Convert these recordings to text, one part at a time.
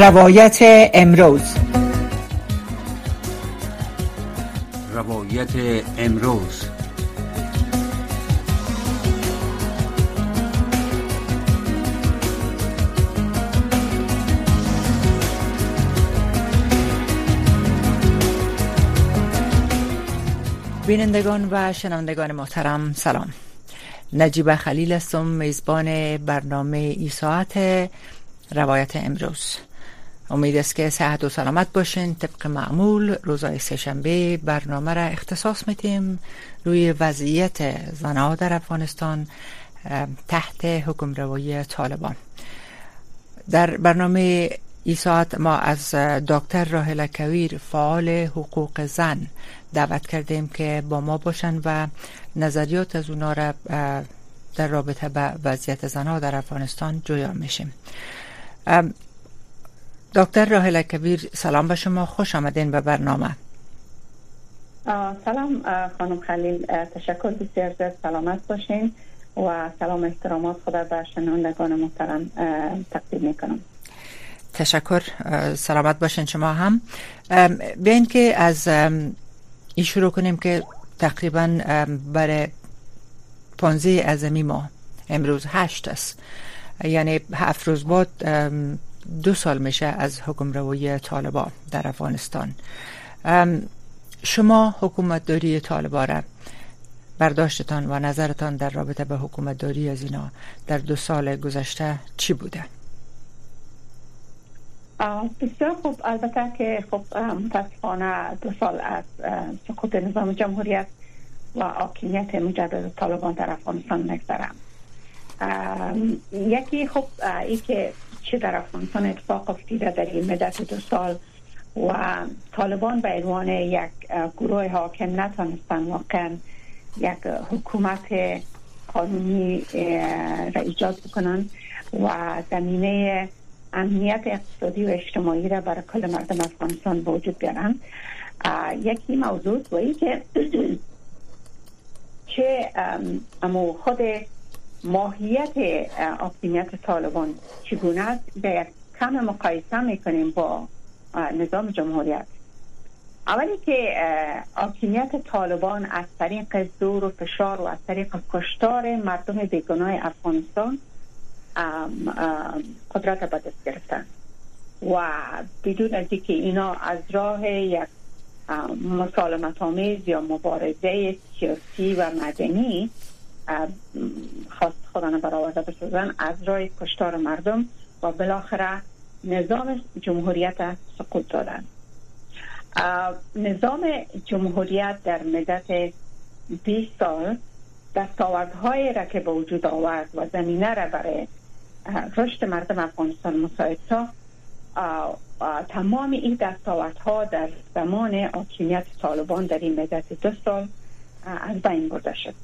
روایت امروز. روایت امروز. بینندگان و شنوندگان محترم سلام. نجیب خلیل هستم میزبان برنامه ای ساعت روایت امروز. امید است که صحت و سلامت باشین. طبق معمول روزای سهشنبه برنامه را اختصاص میتیم روی وضعیت زنها در افغانستان تحت حکم روایی طالبان. در برنامه ای ساعت ما از دکتر راهل کویر فعال حقوق زن دعوت کردیم که با ما باشن و نظریات از اونا را در رابطه به وضعیت زنها در افغانستان جویا میشیم. دکتر راهل کبیر سلام به شما خوش آمدین به برنامه. سلام خانم خلیل تشکر بسیار زیاد سلامت باشین و سلام احترامات خدا به شنوندگان محترم تقدیم می‌کنم. تشکر سلامت باشین شما هم. بیاین که از این شروع کنیم که تقریبا برای پانزه ازمی ما امروز هشت است. یعنی هفت روز بعد دو سال میشه از حکم روی طالبان در افغانستان. شما حکومت داری طالبان را برداشتتان و نظرتان در رابطه به حکومت داری از اینا در دو سال گذشته چی بوده؟ بسیار خوب. البته که خب متاسفانه دو سال از سقوط نظام جمهوریت و حاکمیت مجدد طالبان در افغانستان نگذرم. یکی خب ای که چه در افغانستان اتفاق افتیده در این مدت دو سال و طالبان به عنوان یک گروه حاکم نتانستن واقعا یک حکومت قانونی را ایجاد بکنن و زمینه امنیت اقتصادی و اجتماعی را برای کل مردم افغانستان وجود بیارن. یکی موضوع و که چه امو خود ماهیت اقلیمیت طالبان چگونه است؟ در کم مقایسه می‌کنیم با نظام جمهوریت. اولی که حاکمیت طالبان از طریق زور و فشار و از طریق کشتار مردم بیگناه افغانستان قدرت به گرفتن. و بدون از که اینا از راه یک مسالمت آمیز یا مبارزه سیاسی و مدنی خواست خودان برآورده بسازن از راه کشتار مردم و بالاخره نظام جمهوریت سقوط دادن. نظام جمهوریت در مدت 20 سال دستاوردهای را که به وجود آورد و زمینه را برای رشد مردم افغانستان مساعد ساخت تمام این دستاوردها در زمان حاکمیت طالبان در این مدت دو سال از بین برده شد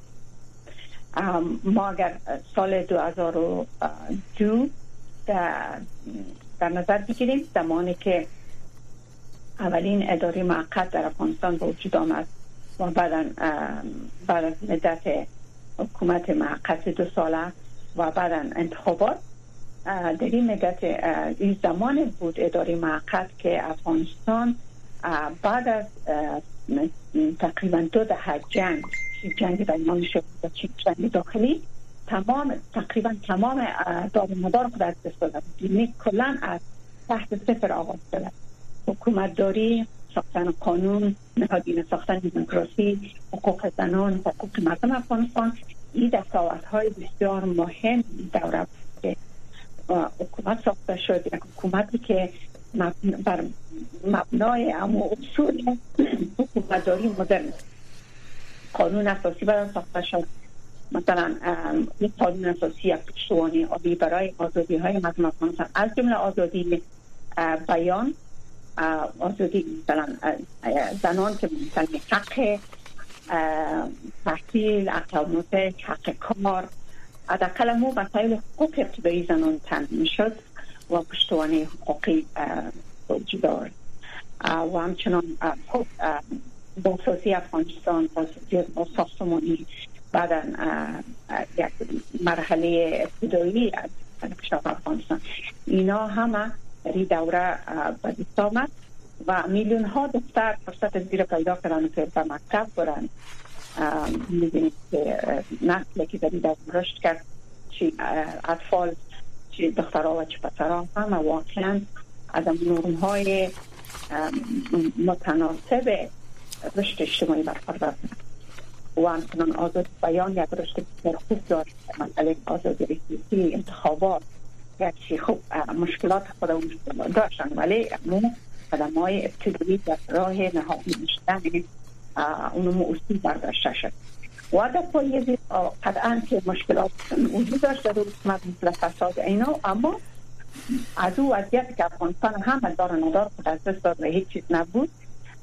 ما اگر سال 2002 در نظر بگیریم زمانی که اولین اداره معقد در افغانستان به وجود آمد و بعد بعد از مدت حکومت معقد دو ساله و بعد انتخابات در این مدت این زمان بود اداره معقد که افغانستان بعد از تقریبا دو دهه جنگ جنگ بین شد و جنگ داخلی تمام تقریبا تمام دار مدار خود از دست داده یعنی کلا از تحت صفر آغاز شده. حکومت داری ساختن قانون نهادین ساختن دموکراسی حقوق زنان حقوق مردم افغانستان. این های بسیار مهم دوره که حکومت ساخته شد یک حکومتی که بر مبنای اما اصول حکومتداری مدرن. قانون اساسی برای ساخته شد. مثلا یک قانون اساسی پشتوانی آبی برای آزادی های مردم از جمله آزادی بیان. آزادی مثلا زنان که مثلا حق تحصیل حق حق کار. حداقل مو مسائل حقوق ابتدایی زنان تنظیم شد و پشتوانه حقوقی وجود دارد و همچنان خب بازسازی افغانستان بازسازی ساختمانی بعدا یک مرحله ابتدایی از کشاف افغانستان. اینا همه در این دوره به دست آمد و میلیون ها دختر فرصت زیر پیدا کردن که به مکتب برن. می‌دونید که نسلی که در این رشد کرد چی اطفال چی دخترها و چی پسرها هم واقعا از نورم های متناسب رشد اجتماعی برخوردار و همچنان آزاد بیان یک رشد خوب داشت مثلا آزاد رسیسی انتخابات گرچه خب مشکلات خود داشتن ولی مو قدم های ابتدایی در راه نهایی نشدن اونو اصول برداشته شد. و در پاییزی قطعا که مشکلات وجود داشت در حکومت مثل فساد اینا اما از او وضعیت که افغانستان هم دار ندار خود از دست داد هیچ چیز نبود.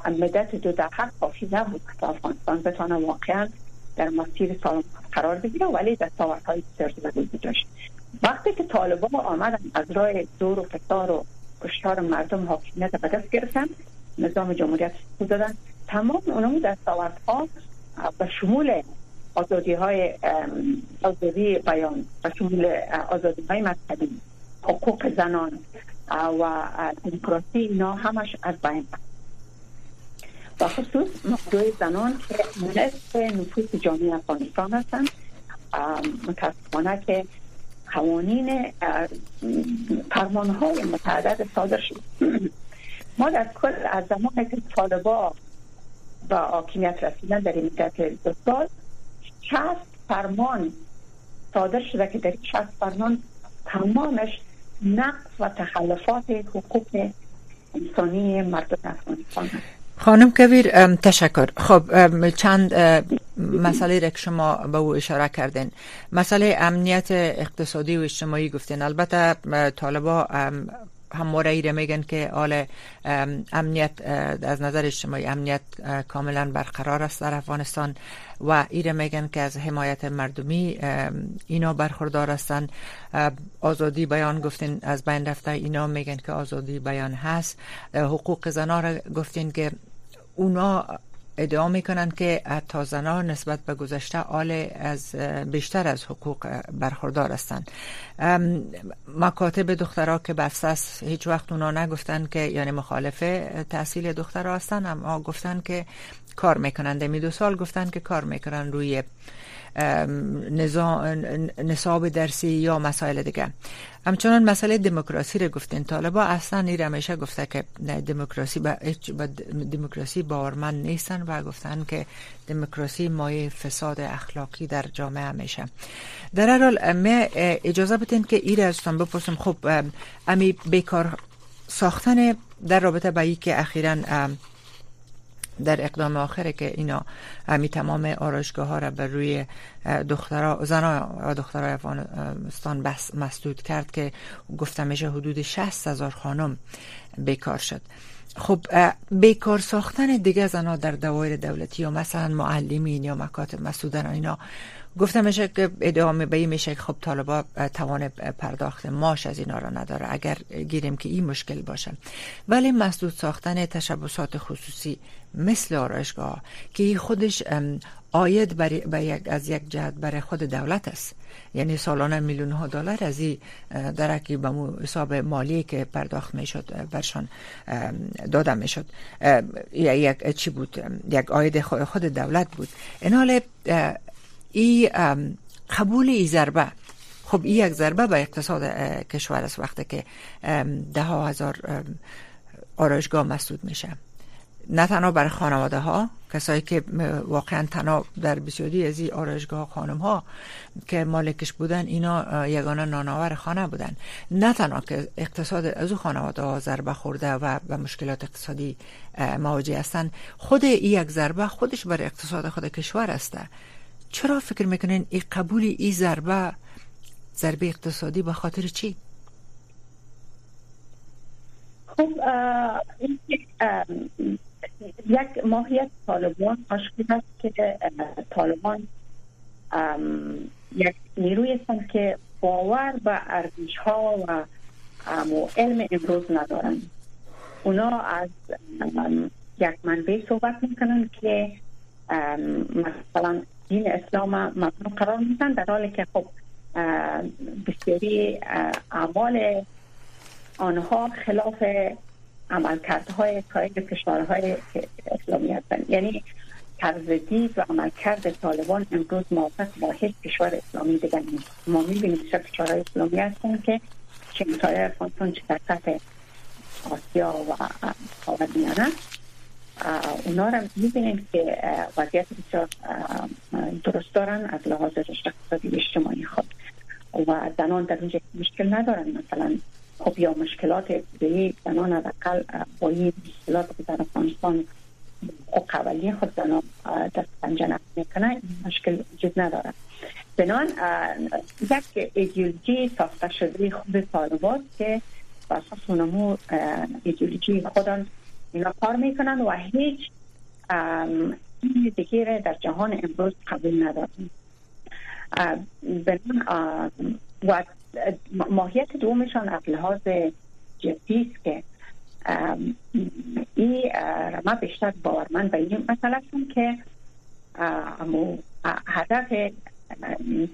مدت دو حق کافی نبود که افغانستان بتانه واقعا در مسیر سالم قرار بگیره ولی در های بسیار وجود داشت. وقتی که طالبان آمدن از راه دور و فکار و کشتار مردم حاکمیت به دست گرفتن نظام جمهوریت دادن. تمام اونمو ها به شمول آزادی های آزادی بیان به شمول آزادی های مذهبی حقوق زنان و دموکراسی اینا همش از بین و خصوص موضوع زنان که نصف نفوس جامعه افغانستان هستند متاسفانه که قوانین فرمان های متعدد صادر شد ما در کل از زمان که طالبا با حاکمیت رسیدن در مدت دو سال شست فرمان صادر شده که در شست فرمان تمامش نقص و تخلفات حقوق انسانی مردم افغانستان خانم کبیر تشکر. خب چند مسئله را که شما به او اشاره کردین. مسئله امنیت اقتصادی و اجتماعی گفتین. البته طالبا همواره ایره میگن که حال امنیت از نظر اجتماعی امنیت کاملا برقرار است در افغانستان و ایره میگن که از حمایت مردمی اینا برخوردار هستند آزادی بیان گفتین از بین رفته اینا میگن که آزادی بیان هست. حقوق زنا را گفتین که اونا ادعا می‌کنن که تا زنها نسبت به گذشته آل از بیشتر از حقوق برخوردار هستند. مکاتب دخترها که بسته هیچ وقت اونا نگفتن که یعنی مخالف تحصیل دخترها هستن اما گفتن که کار می‌کنن. دمی دو سال گفتن که کار می‌کنن روی نصاب درسی یا مسائل دیگه. همچنان مسئله دموکراسی رو گفتین. طالبا اصلا این همیشه گفته که دموکراسی با, دموکراسی باورمند نیستن و گفتن که دموکراسی مایه فساد اخلاقی در جامعه میشه. در هر حال اجازه بدین که این ازتان بپرسم. خب امی بیکار ساختن در رابطه با که اخیرا در اقدام آخره که اینا همی تمام آرایشگاه ها را بر روی دخترها زنها و دخترای افغانستان بس مسدود کرد که گفتم میشه حدود 60 هزار خانم بیکار شد. خب بیکار ساختن دیگه زنها در دوایر دولتی یا مثلا معلمین یا مکاتب مسودن اینا. گفتم میشه که ادامه به این میشه خب طالبا توان پرداخت ماش از اینا را نداره. اگر گیریم که این مشکل باشه. ولی مسدود ساختن تشبسات خصوصی مثل آرایشگاه که خودش آید بر یک از یک جهت برای خود دولت است. یعنی سالانه میلیون ها دلار از این درکی به حساب مالی که پرداخت می‌شد برشان داده می‌شد. یک چی بود؟ یک آید خود دولت بود. این حال ای قبول ای ضربه. خب این یک ضربه به اقتصاد کشور است وقتی که ده هزار آرایشگاه مسدود میشه. نه تنها برای خانواده ها کسایی که واقعا تنها در بسیاری از این آرایشگاه خانم ها که مالکش بودن اینا یگانه نانآور خانه بودن نه تنها که اقتصاد از او خانواده ها ضربه خورده و به مشکلات اقتصادی مواجه هستند خود این یک ضربه خودش برای اقتصاد خود کشور است چرا فکر می‌کنین این قبول این ضربه ضربه اقتصادی به خاطر چی؟ خب یک ماهیت طالبان آشکار است که طالبان یک نیروی هستند که باور به ارزش ها و علم امروز ندارن اونا از یک منبع صحبت می‌کنن که مثلا دین اسلام ممنوع قرار میدن در حالی که خب بسیاری اعمال آنها خلاف عملکردهای کاری کشورهای اسلامی هستند. یعنی طرز دید و عملکرد طالبان امروز موافق با هیچ کشور اسلامی دیگر نیست. ما می‌بینیم که کشورهای اسلامی هستند که چه مثال افغانستان چه در آسیا و خاورمیانه اونا را می‌بینیم که وضعیت بسیار درست دارن از لحاظ رشد اقتصادی اجتماعی خود. و زنان در اونجا مشکل ندارن مثلا خب یا مشکلات ابتدایی زنان از اقل با این مشکلات که در افغانستان و قبلی خود زنان دست پنجه می‌کنن این مشکل وجود نداره. بنان یک ایدیولوژی ساخته شده خود طالبات که اساس نمو ایدئولوژی خودان اینا کار می‌کنن و هیچ دیگه در جهان امروز قبول ندارن. و ماهیت دومشان از لحاظ جدی است که این ما بیشتر باورمند به این مسئله که هدف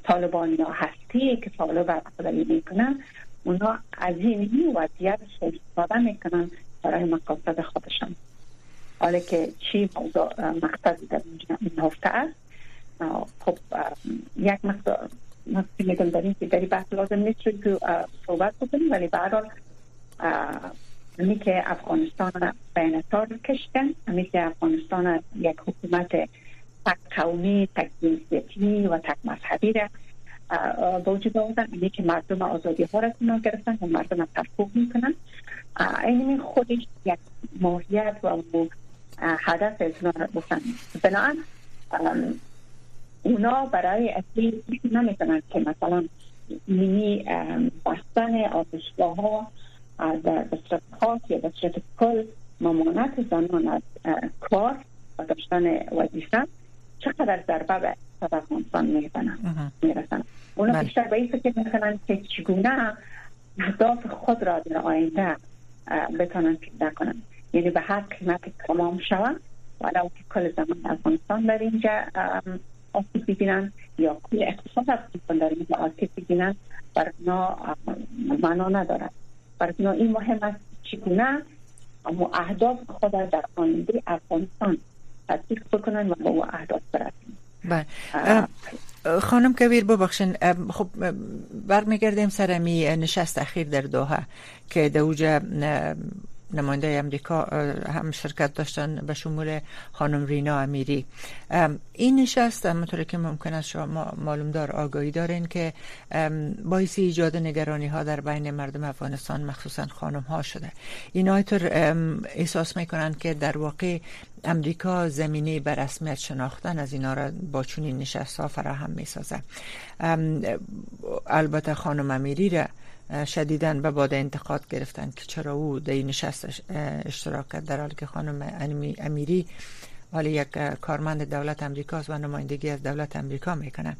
طالبان یا هستی که طالب برقداری می‌کنن اونا از این وضعیت استفاده می‌کنن برای مقاصد خودشان. حالا که چی موضوع مقصد در این هفته است خب یک مقدار میگم در این در بحث لازم نیست که صحبت بکنیم ولی برحال همی که افغانستان بین تار کشتن همی که افغانستان یک حکومت تک قومی تک جنسیتی و تک مذهبی را به وجود آوردن اینه که مردم آزادی ها را کنار گرفتن و مردم تفکیک می‌کنن. این خودش یک ماهیت و هدف از بنابراین اونا برای اصلی نمی‌تونن که مثلا اینی بستن آتشگاه ها در صورت خاص یا به صورت کل ممانت زنان از کار و داشتن وظیفه چقدر ضربه به افغانستان می‌رسن. اونا بله. بیشتر به این فکر می‌کنن که چگونه اهداف خود را در آینده بتانن پیدا کنن. یعنی به هر قیمت تمام شود ولو که کل زمان افغانستان در اینجا آسیب ببینن یا کل اقتصاد افغانستان در اینجا آسیب ببینن برای اونا معنا ندارد برای اونا این مهم است چگونه اما اهداف خود در آینده افغانستان تطبیق بکنن و به او اهداف برسن. بله. خانم کبیر ببخشین. خب برمیگردیم سر می نشست اخیر در دوحه که دوجه نماینده امریکا هم شرکت داشتن به شمول خانم رینا امیری این نشست همونطوری که ممکن است شما معلوم دار آگاهی دارین که باعث ایجاد نگرانی ها در بین مردم افغانستان مخصوصا خانم ها شده این آیتر احساس می‌کنن که در واقع امریکا زمینه بر رسمیت شناختن از اینا را با چنین نشست ها فراهم می سازه البته خانم امیری را شدیدن به باد انتقاد گرفتن که چرا او در این نشست اشتراک کرد در حالی که خانم امیری حالی یک کارمند دولت امریکاست و نمایندگی از دولت امریکا می‌کنه.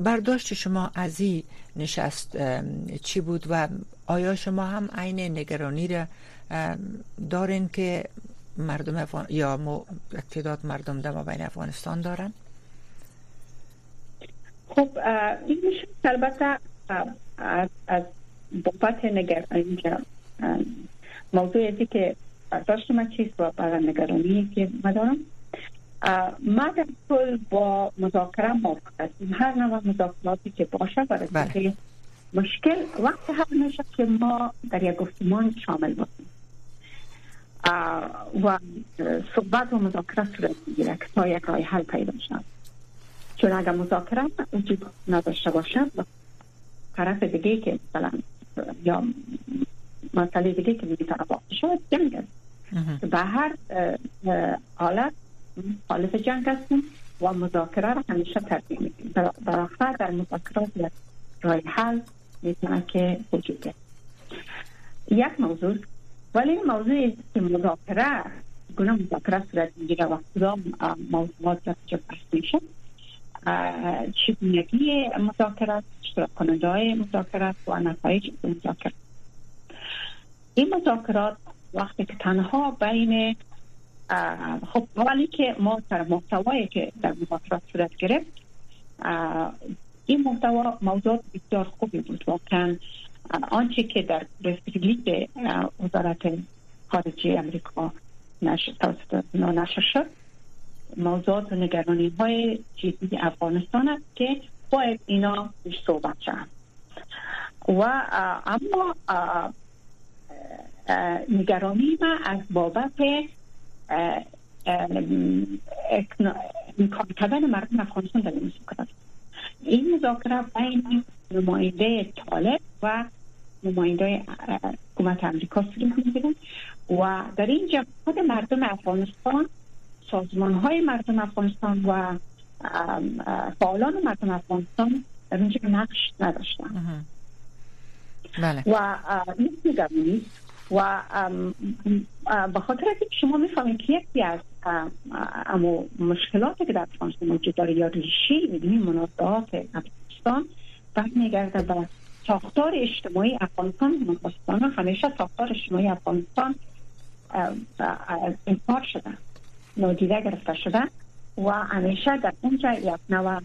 برداشت شما از این نشست چی بود و آیا شما هم عین نگرانی را دارین که مردم افغان... یا تعداد مردم در بین افغانستان دارن؟ خب این البته از, از بابت نگر اینجا موضوعی که برداشت من چیست و برای نگرانی که ما دارم. ما در کل با مذاکره موافق هستیم هر نوع مذاکراتی که باشه برای بله. مشکل وقت هم نشه که ما در یک گفتمان شامل باشیم. و صحبت و مذاکره صورت می‌گیره که تا یک رای حل پیدا شد چون اگر مذاکره وجود نداشته باشه طرف دیگه که مثلا یا مسئله دیگه که می‌تونه واقع شد جنگ است. به هر حالت حالت جنگ هستیم و مذاکره را همیشه ترجیح میدیم در آخر در مذاکرات یک رای حل می‌تونه که وجود یک موضوع. ولی این موضوع که مذاکره گونه مذاکره صورت می‌گیره و کدام موضوعات که بحث میشه چگونگی مذاکرات اشتراک کننده های مذاکرات و نتایج مذاکرات. این مذاکرات وقتی که تنها بین خب اولی که ما در محتوایی که در مذاکرات صورت گرفت این محتوا موضوع بسیار خوبی بود. واقعا آنچه که در رسیلیت وزارت خارجه امریکا نشر شد موضوعات و نگرانی های جدی افغانستان است که باید اینا بیش صحبت شد و اما نگرانی ما از بابت کار کردن مردم افغانستان در این این مذاکره بین نماینده طالب و نماینده حکومت امریکا صورت می‌گیره و در اینجا خود مردم افغانستان سازمان های مردم افغانستان و فعالان مردم افغانستان در اینجا نقش نداشتن. بله. و این و به خاطر که شما می‌فهمید که یکی از اما مشکلاتی که در افغانستان موجود داره یا ریشه این منازعات افغانستان برمیگرده به ساختار اجتماعی افغانستان. افغانستان همیشه ساختار اجتماعی افغانستان انکار شده نادیده گرفته شده و همیشه در اونجا یک نوع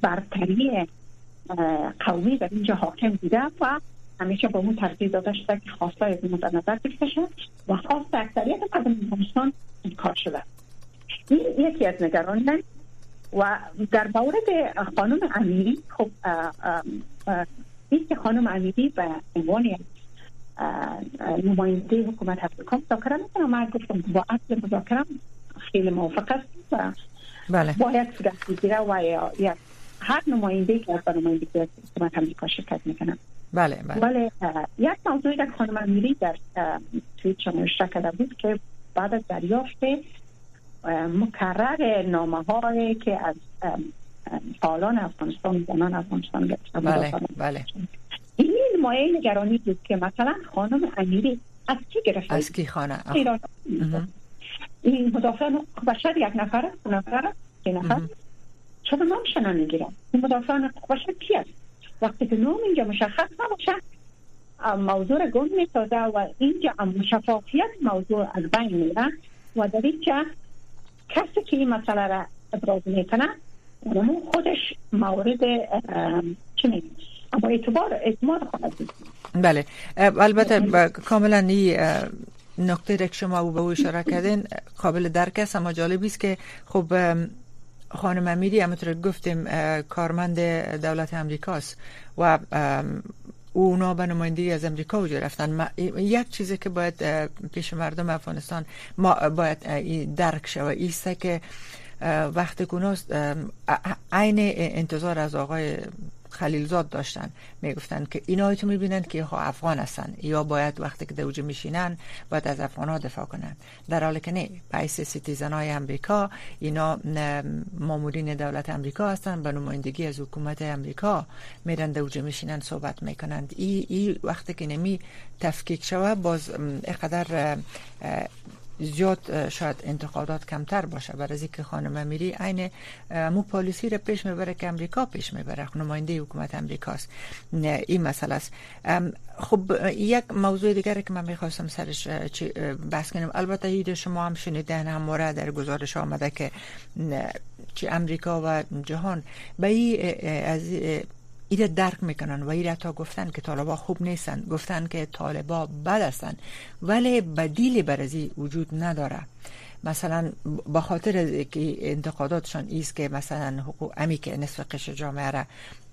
برتری قومی در اینجا حاکم بوده و همیشه با اون ترتیب داده شده که خواستای از در نظر گرفته شد و خواست اکثریت مردم افغانستان انکار شده. این یکی از نگران و در مورد خانم امیری خب این که خانم امیری به عنوان نماینده حکومت افریقا مذاکره می‌کنه من گفتم با اصل مذاکره خیلی موافق است و بله. باید صورت بگیره و یا هر نماینده که از نماینده حکومت امریکا شرکت می‌کنه. بله بله. ولی یک موضوعی که خانم امیری در توییت شما کرده بود که بعد از دریافت مکرر نامه هایی که از فعالان افغانستان زنان افغانستان گرفته بله بله. مایه نگرانی بود که مثلا خانم امیری از کی گرفته از کی خانه؟ این مدافعان بشر یک نفر دو نفر سه نفر چرا نامش نمی‌گیرن این مدافعان بشر کی است؟ وقتی که نام اینجا مشخص نباشه موضوع را گم می‌سازه و اینجا شفافیت موضوع از بین میره و در اینجا کسی که این مسئله را ابراز می‌کنه خودش مورد چه اما اعتبار اعتماد خواهد بله. البته کاملا نقطه که شما به او اشاره کردین. قابل درک است اما جالبی است که خب خانم امیری همونطور گفتیم کارمند دولت امریکاست و اونا به نمایندگی از امریکا وجود رفتن. یک چیزی که باید پیش مردم افغانستان ما باید درک شود ایسته که وقتی کناست عین انتظار از آقای خلیلزاد داشتن. می‌گفتن که اینا تو می‌بینند که ها افغان هستن. یا باید وقتی که دوجه میشینن باید از افغان ها دفاع کنن. در حالی که نه پیس سیتیزن های امریکا اینا مامورین دولت امریکا هستن. به نمایندگی از حکومت امریکا میرن دوجه میشینن صحبت می‌کنند. ای, ای وقتی که نمی تفکیک شوه باز اقدر زیاد شاید انتقادات کمتر باشه. برای از که خانم امیری عین مو پالیسی رو پیش می‌بره که امریکا پیش می‌بره. نماینده حکومت امریکاست. این مسئله است. خب یک موضوع دیگر که من می‌خواستم سرش بحث کنم البته هید شما هم شنیدن همواره در گزارش آمده که چی امریکا و جهان به ای از ایره درک می‌کنن و ایره تا گفتن که طالبا خوب نیستن. گفتن که طالبا بد هستن ولی بدیل برزی وجود نداره. مثلا با خاطر که انتقاداتشان ایست که مثلا حقوق امی که نصف قش جامعه را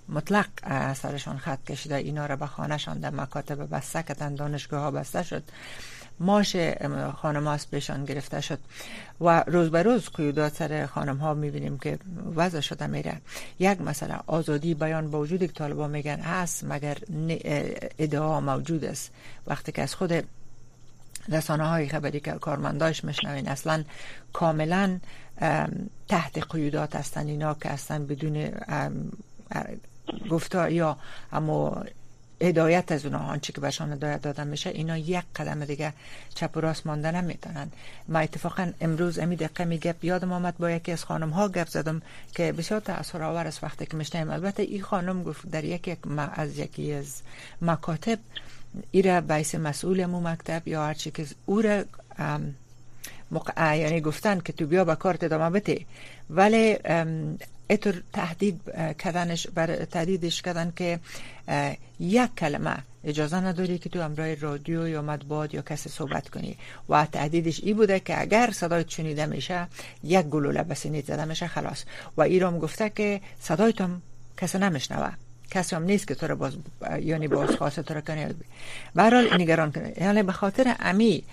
مطلق سرشان خط کشیده اینا را به خانهشان در مکاتب بسته کردن دانشگاه ها بسته شد. ماش خانم هاست بهشان گرفته شد و روز به روز قیودات سر خانم ها می‌بینیم که وضع شده میره. یک مثلا آزادی بیان با وجود که طالبا میگن هست مگر ادعا موجود است. وقتی که از خود رسانه های خبری که کارمنداش میشنوین اصلا کاملا تحت قیودات هستن. اینا که هستن بدون گفتار یا اما هدایت از اونها آنچه که برشان هدایت دادن میشه اینا یک قدم دیگه چپ و راست مانده نمی‌تونن ما اتفاقا امروز امی دقیقه میگه یادم آمد با یکی از خانم ها گپ زدم که بسیار تاثیر آور است وقتی که میشنیم البته این خانم گفت در یکی از یکی از مکاتب ایره بیس مسئول مو مکتب یا هرچی که او را یعنی گفتن که تو بیا با کارت ادامه بده. ولی اتر تهدید کردنش بر تهدیدش کردن که یک کلمه اجازه نداری که تو امرای رادیو یا مطبوعات یا کسی صحبت کنی و تهدیدش ای بوده که اگر صدای شنیده میشه یک گلوله بسینید زده میشه خلاص و ایرام گفته که صدایتم کسی نمیشنوه کسی هم نیست که تو رو باز یعنی باز خواسته تو رو کنه برحال نگران کنه یعنی به خاطر امی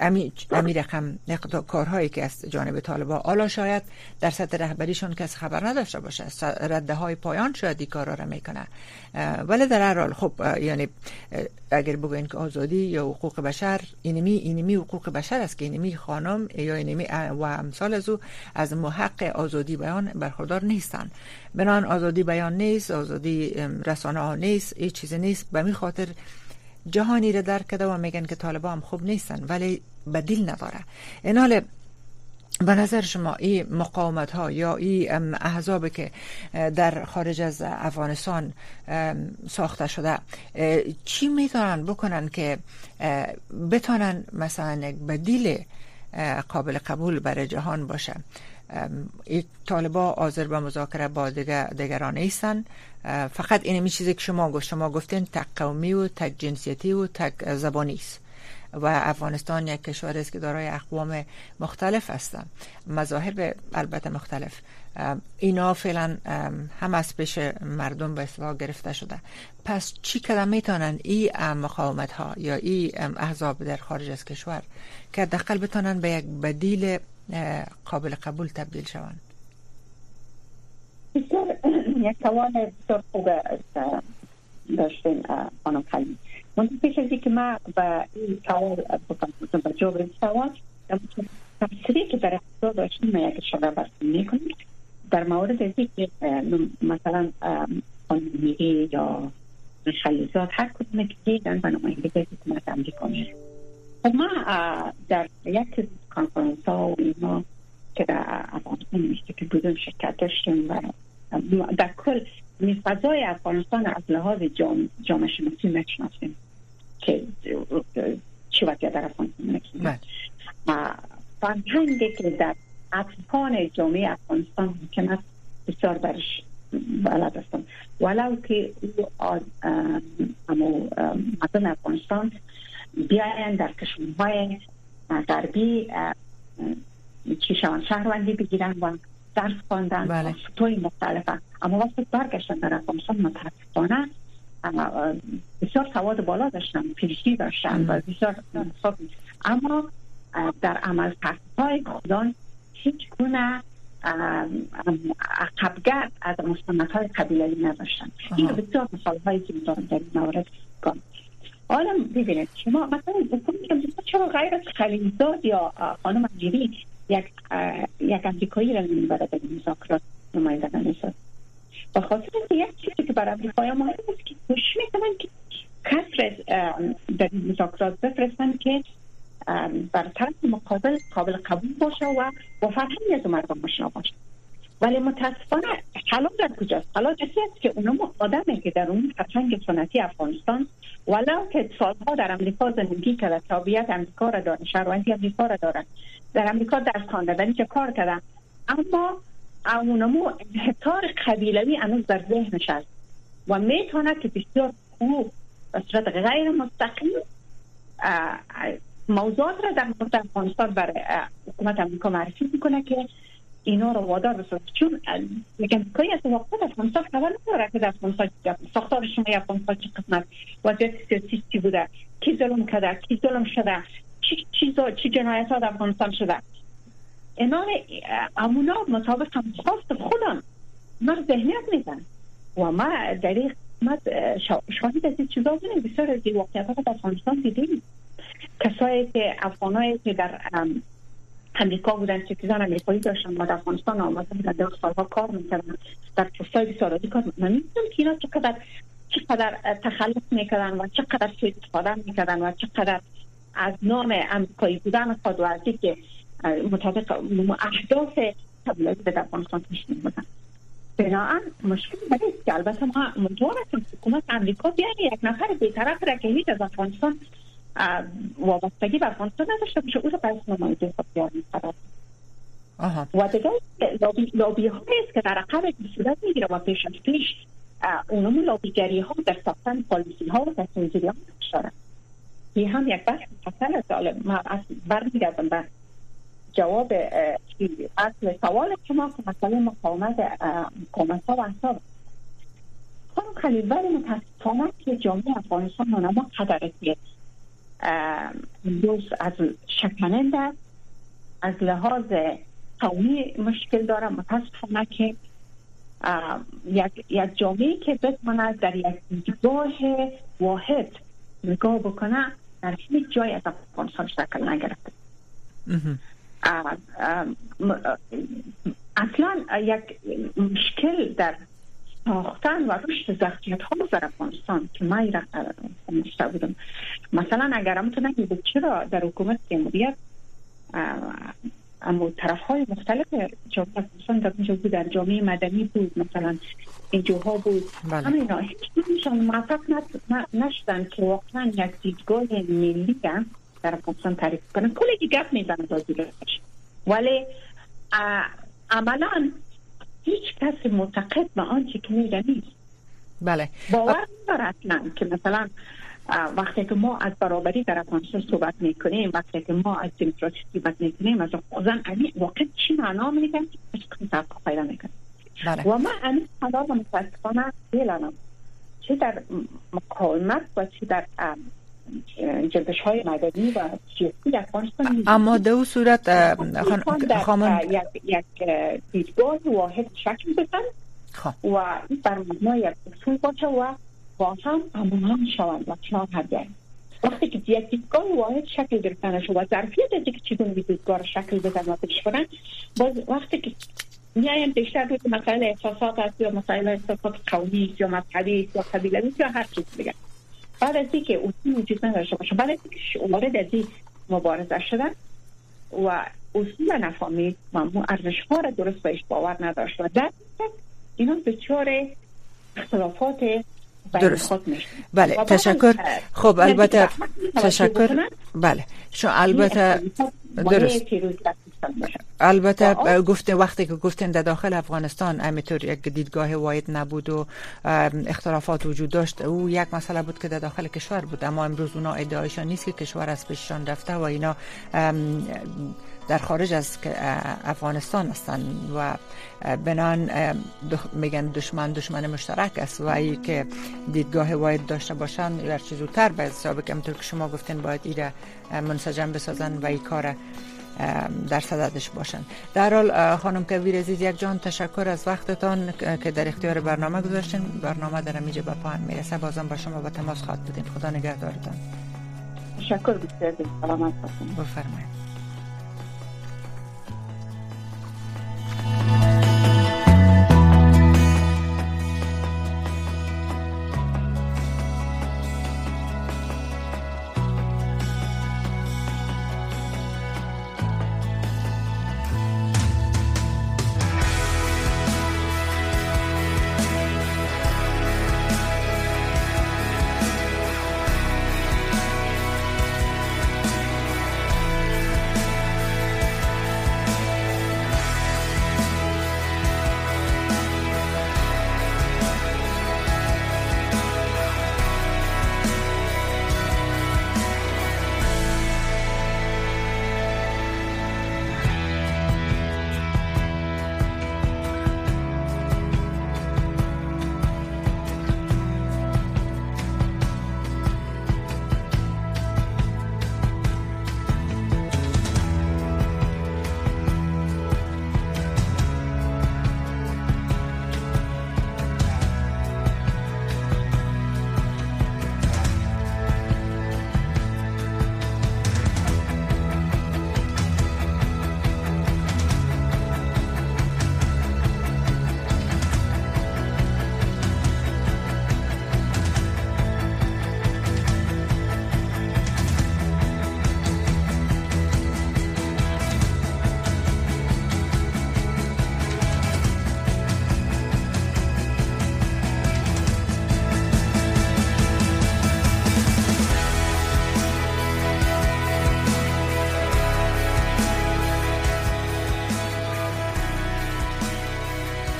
امی, امی رقم کارهایی که از جانب طالبا حالا شاید در سطح رهبریشون کس خبر نداشته باشه. رده های پایان شاید این کارا را می‌کنه ولی در هر حال خب یعنی اگر بگوین که آزادی یا حقوق بشر اینمی اینمی حقوق بشر است که اینمی خانم یا اینمی و امثال از از محق آزادی بیان برخوردار نیستن. بنان آزادی بیان نیست آزادی رسانه ها نیست هیچ چیزی نیست. به خاطر جهانی را درک کرده و میگن که طالبان هم خوب نیستن ولی بدیل نداره. این به نظر شما این مقاومت ها یا این احزابی که در خارج از افغانستان ساخته شده چی می‌تونن بکنن که بتونن مثلا یک بدیل قابل قبول برای جهان باشه؟ طالبا حاضر به مذاکره با دیگران نیستن. فقط این چیزی که شما گفت شما گفتین تک قومی و تک جنسیتی و تک زبانی است. و افغانستان یک کشور است که دارای اقوام مختلف هستند مذاهب البته مختلف. اینا فعلا هم از پیش مردم به اصلاح گرفته شده. پس چی کدام می‌تونن؟ این مقاومت ها یا این احزاب در خارج از کشور که دقل بتونن به یک بدیل قابل قبول تبدیل شوند. یک سوال بسیار خوب داشتیم خانم خلیل. من پیش از که ما به این سوال بکنم به جواب سوال تفسیری که در اقتصاد داشتیم ما یک شده برسیم می‌کنیم. در مورد ازی که مثلا خانمیگی یا خلیزات هر کدوم که دیدن به نمایندگی حکومت امریکا میشه خب ما در یک کانفرانس ها و اینا که در افغانستان که بودم شرکت داشتیم و در کل فضای افغانستان از لحاظ جامعه شناسی می‌شناسیم که چی وقتی در افغانستان بله. فرهنگی که در اطفان جامعه افغانستان ممکن است بسیار برش بلد هستم ولو که او مردم افغانستان در کشورهای غربی چی شوان شهروندی بگیرن و درس خواندن. بله. توی مختلفه اما وقتی برگشتن در افغانستان متاسفانه بسیار سواد بالا داشتن پیشی داشتن و بسیار اما در عمل های خودان هیچ گونه عقبگرد از مستمت های قبیلهی نداشتن این بسیار مثال هایی که می‌تونم در این مورد حالا ببینید شما مثلا چرا غیر از خلیزاد یا خانم انجیری یک یک امریکایی را نمی‌بره در مذاکرات نماینده نمی‌شد و خاطر یک چیزی که برای امریکایی مهم است که کوشش می‌کنن که کسر در مذاکرات بفرستن که بر طرف مقابل قابل قبول باشه و با فرهنگ از مردم مشنا باشه. ولی متاسفانه حالا در کجاست؟ حالا کسی است که اونم آدمی که در اون فرهنگ سنتی افغانستان ولو که سالها در امریکا زندگی کرده تابعیت امریکا را داره شهروندی امریکا را داره در امریکا درس خوانده در اینجا کار کردن اما اونمو انحطار قبیلوی هنوز در ذهنش است و می‌تونه که بسیار خوب به صورت غیر مستقیم موضوعات را در مورد افغانستان برای حکومت امریکا معرفی می‌کنه که اینا رو وادار بسازه چون میگن که از وقت افغانستان خبر نداره که در افغانستان ساختار شما افغانستان چه قسمت. وضعیت سیاسی چی بوده؟ کی ظلم کرده؟ کی ظلم شده؟ چی چیزا چی جنایت ها در افغانستان شده؟ اینا امونا مطابق هم خواست خودم. ما ذهنیت میدن و ما در این شاهد از این چیزا بودیم. بسیار از این واقعیت ها در افغانستان دیدیم. کسایی که افغانایی که در امریکا بودن چیزان امریکایی داشتن و در افغانستان آمدن در دو سالها کار می‌کردن. در پستای بسیاری کار من می‌دونم که اینا چقدر چقدر تخلص می‌کردن و چقدر سوی استفاده می‌کردن و چقدر از نام امریکایی بودن خود و که مطابق اهداف به افغانستان تشکیل بودن بناهن مشکل بده که البته ما هستیم حکومت امریکا بیان یک نفر بیطرف را که هیچ از افغانستان وابستگی به افغانستان نداشته باشه. او رو پس نمایده خود بیار و دیگه لابی, لابی است که در عقب صورت می‌گیره و پیش از پیش اونم لابیگری ها در ساختن پالیسی ها و تصمیم گیری ها دارن این هم یک بحث مفصل است. ما برمیگردم به جواب اصل سوال شما که مسئله مقاومت مقاومت ها و احساب خانم خلیل ولی متاسفانه که جامعه افغانستان ما قدر امروز از شکننده از لحاظ قومی مشکل داره. متاسفانه که یک, یک جامعه که بتواند در یک دیدگاه واحد نگاه بکنه در هیچ جای از افغانستان شکل نگرفته. اصلا یک مشکل در ساختن و رشد ظرفیت ها در افغانستان که من را بودم. مثلا اگر هم تو نگید چرا در حکومت جمهوریت اما طرف های مختلف جامعه افغانستان در اونجا بود در جامعه مدنی بود مثلا اینجوها بود. بله. همه اینا هیچ موفق نشدن که واقعا یک دیدگاه ملی در افغانستان تعریف کنن. کلی گپ می‌زنن ولی عملا کس معتقد به آنچه که میگه نیست بله. باور نداره اصلا که مثلا وقتی که ما از برابری در افغانستان صحبت می‌کنیم وقتی که ما از دموکراسی صحبت می‌کنیم از خودن امی واقع چی معنا میگن که پیدا می‌کنه بله. و من امی حالا متاسفانه بیلانم چه در مقاومت و چه در جنبش های مدنی و سیاسی افغانستان اما دو صورت خانم یک, یک دیدگاه واحد شکل بزن خب. و بر مبنای یک اصول باشه و با هم همون شوند و چنان هده وقتی که یک دیدگاه واحد شکل گرفتن شد و ظرفیت از که چگونه دیدگاه شکل بزن و پیش کنن باز وقتی که میایم بیشتر روی مسائل احساسات است یا مسائل احساسات قومی یا مذهبی یا قبیلوی یا هر چیز دیگه. بعد از اینکه اصول وجود نداشته باشه بعد از اینکه وارد از این مبارزه شدن و اصول نفهمید و ارزش ها را درست بهش باور نداشت و در اینا چهار اختلافات درست. بله تشکر. خب البته تشکر. بله شو البته درست. البته گفته وقتی که گفتین در داخل افغانستان همینطور یک دیدگاه واحد نبود و اختلافات وجود داشت او یک مسئله بود که در داخل کشور بود. اما امروز اونا ادعایشان نیست که کشور از پیششان رفته و اینا در خارج از افغانستان هستند و بنان میگن دشمن دشمن مشترک است و ای که دیدگاه واحد داشته باشند هر چیز زودتر. به حساب که شما گفتین باید ایره منسجم بسازن و ای کار در صددش باشن. در حال خانم کبیر عزیز یک جان تشکر از وقتتان که در اختیار برنامه گذاشتین. برنامه در اینجا به پایان می‌رسه بازم با شما با تماس خواهد بودیم. خدا نگهدارتان. تشکر بسیار سلامت بفرمایید.